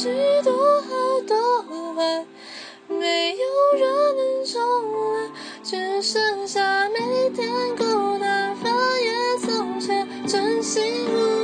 许多好多坏，没有人能重来，只剩下每天孤单，翻阅从前，真心无。